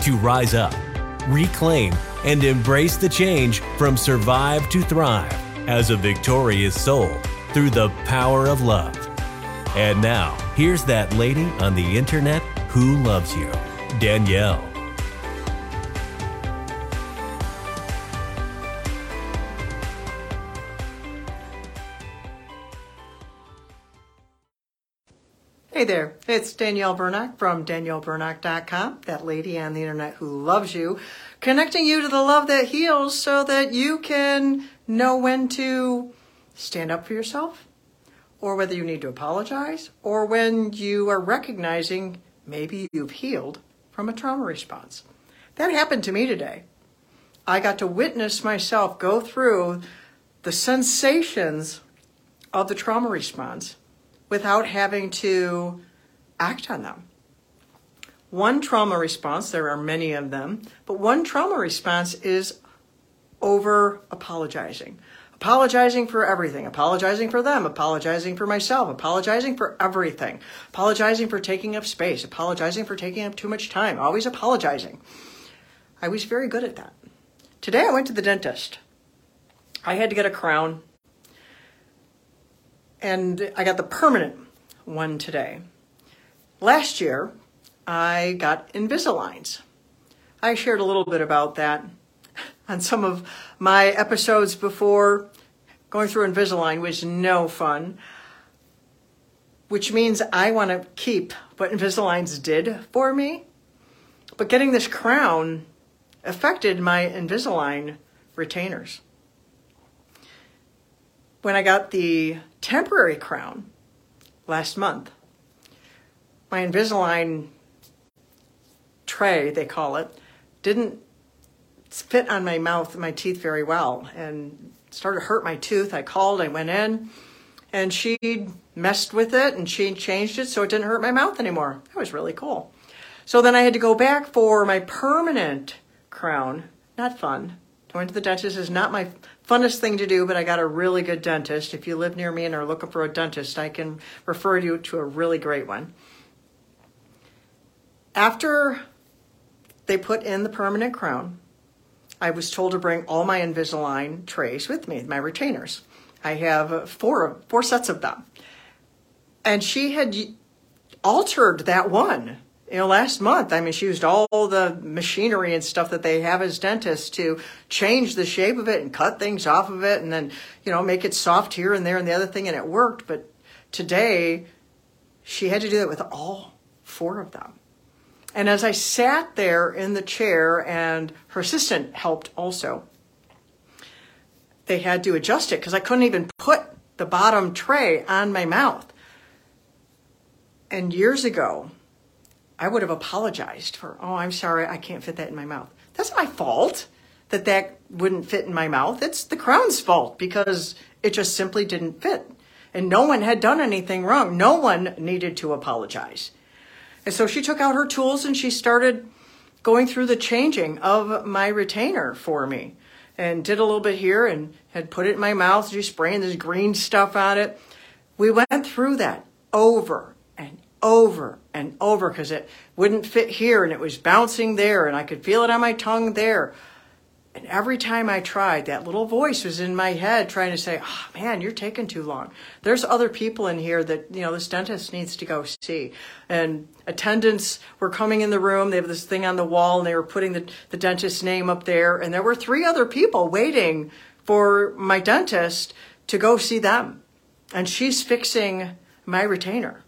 to rise up, reclaim, and embrace the change from survive to thrive as a victorious soul through the power of love. And now, here's that lady on the internet who loves you, Danielle. Hey there, it's Danielle Bernock from DanielleBernock.com, that lady on the internet who loves you, connecting you to the love that heals so that you can know when to stand up for yourself, or whether you need to apologize, or when you are recognizing maybe you've healed from a trauma response. That happened to me today. I got to witness myself go through the sensations of the trauma response without having to act on them. One trauma response, there are many of them, but one trauma response is over apologizing. Apologizing for everything, apologizing for them, apologizing for myself, apologizing for everything, apologizing for taking up space, apologizing for taking up too much time, always apologizing. I was very good at that. Today I went to the dentist. I had to get a crown and I got the permanent one today. Last year, I got Invisaligns. I shared a little bit about that on some of my episodes before. Going through Invisalign was no fun, which means I want to keep what Invisaligns did for me. But getting this crown affected my Invisalign retainers when I got the temporary crown last month, my Invisalign tray, they call it, didn't fit on my mouth, my teeth very well, and started to hurt my tooth. I called, I went in, and she messed with it and she changed it so it didn't hurt my mouth anymore. That was really cool. So then I had to go back for my permanent crown. Not fun. Going to the dentist is not my funnest thing to do, but I got a really good dentist. If you live near me and are looking for a dentist, I can refer you to a really great one. After they put in the permanent crown, I was told to bring all my Invisalign trays with me, my retainers. I have four four sets of them. And she had altered that one you know, last month, I mean, she used all the machinery and stuff that they have as dentists to change the shape of it and cut things off of it and then, you know, make it soft here and there and the other thing, and it worked. But today, she had to do that with all four of them. And as I sat there in the chair, and her assistant helped also, they had to adjust it because I couldn't even put the bottom tray on my mouth. And years ago, I would have apologized for, oh, I'm sorry, I can't fit that in my mouth. That's my fault that that wouldn't fit in my mouth. It's the crown's fault because it just simply didn't fit. And no one had done anything wrong. No one needed to apologize. And so she took out her tools and she started going through the changing of my retainer for me and did a little bit here and had put it in my mouth, just spraying this green stuff on it. We went through that over and over and over because it wouldn't fit here and it was bouncing there and I could feel it on my tongue there. And every time I tried, that little voice was in my head trying to say, oh, man, you're taking too long. There's other people in here that, you know, this dentist needs to go see. And attendants were coming in the room. They have this thing on the wall and they were putting the, the dentist's name up there. And there were three other people waiting for my dentist to go see them. And she's fixing my retainer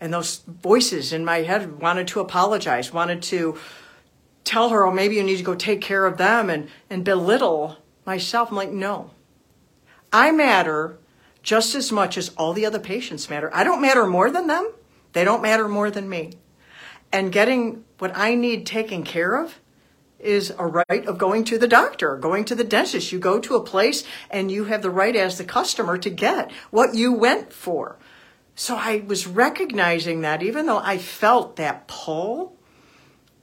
and those voices in my head wanted to apologize, wanted to tell her, oh, maybe you need to go take care of them and, and belittle myself. I'm like, no. I matter just as much as all the other patients matter. I don't matter more than them. They don't matter more than me. And getting what I need taken care of is a right of going to the doctor, going to the dentist. You go to a place and you have the right as the customer to get what you went for. So I was recognizing that even though I felt that pull,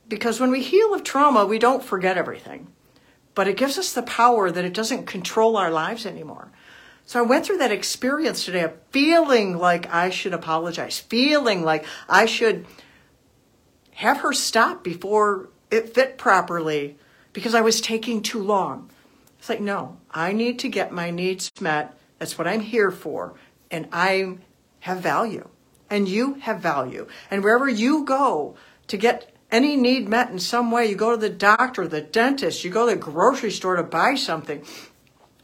because when we heal of trauma, we don't forget everything, but it gives us the power that it doesn't control our lives anymore. So I went through that experience today of feeling like I should apologize, feeling like I should have her stop before it fit properly because I was taking too long. It's like, no, I need to get my needs met. That's what I'm here for. And I have value. And you have value. And wherever you go to get any need met in some way, you go to the doctor, the dentist, you go to the grocery store to buy something,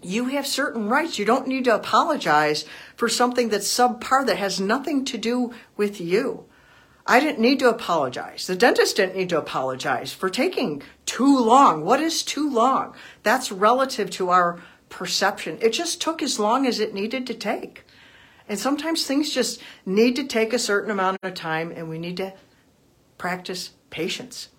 you have certain rights. You don't need to apologize for something that's subpar that has nothing to do with you. I didn't need to apologize. The dentist didn't need to apologize for taking too long. What is too long? That's relative to our perception. It just took as long as it needed to take. And sometimes things just need to take a certain amount of time and we need to practice patience,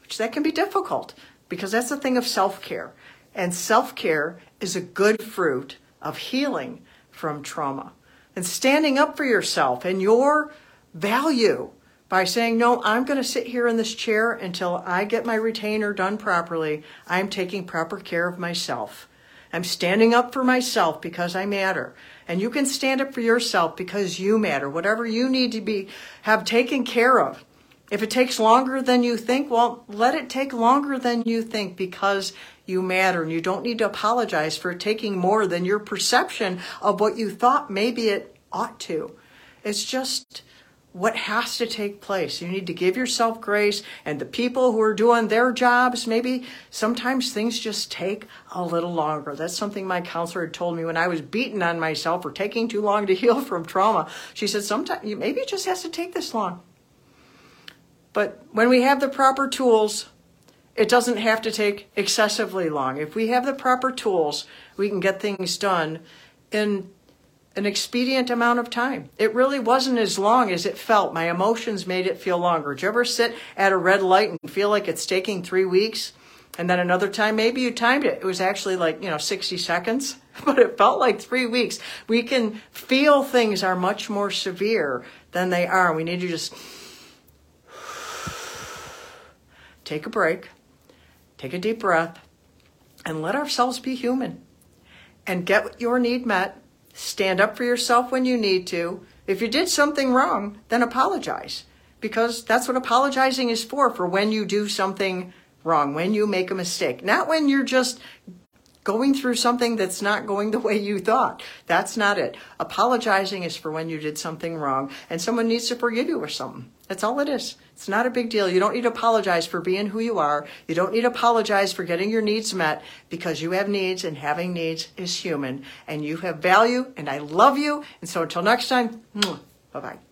which that can be difficult because that's a thing of self-care. And self-care is a good fruit of healing from trauma and standing up for yourself and your value by saying, no, I'm going to sit here in this chair until I get my retainer done properly. I'm taking proper care of myself. I'm standing up for myself because I matter. And you can stand up for yourself because you matter. Whatever you need to be, have taken care of. If it takes longer than you think, well, let it take longer than you think because you matter and you don't need to apologize for taking more than your perception of what you thought maybe it ought to. It's just, what has to take place. You need to give yourself grace, and the people who are doing their jobs, maybe sometimes things just take a little longer. That's something my counselor had told me when I was beaten on myself for taking too long to heal from trauma. She said, sometimes maybe it just has to take this long. But when we have the proper tools, it doesn't have to take excessively long. If we have the proper tools, we can get things done in an expedient amount of time. It really wasn't as long as it felt. My emotions made it feel longer. Did you ever sit at a red light and feel like it's taking three weeks? And then another time, maybe you timed it. It was actually like, you know, 60 seconds, but it felt like three weeks. We can feel things are much more severe than they are. We need to just take a break, take a deep breath, and let ourselves be human and get your need met Stand up for yourself when you need to. If you did something wrong, then apologize. Because that's what apologizing is for, for when you do something wrong, when you make a mistake. Not when you're just going through something that's not going the way you thought. That's not it. Apologizing is for when you did something wrong and someone needs to forgive you or something. That's all it is. It's not a big deal. You don't need to apologize for being who you are. You don't need to apologize for getting your needs met because you have needs and having needs is human and you have value and I love you. And so until next time, bye bye.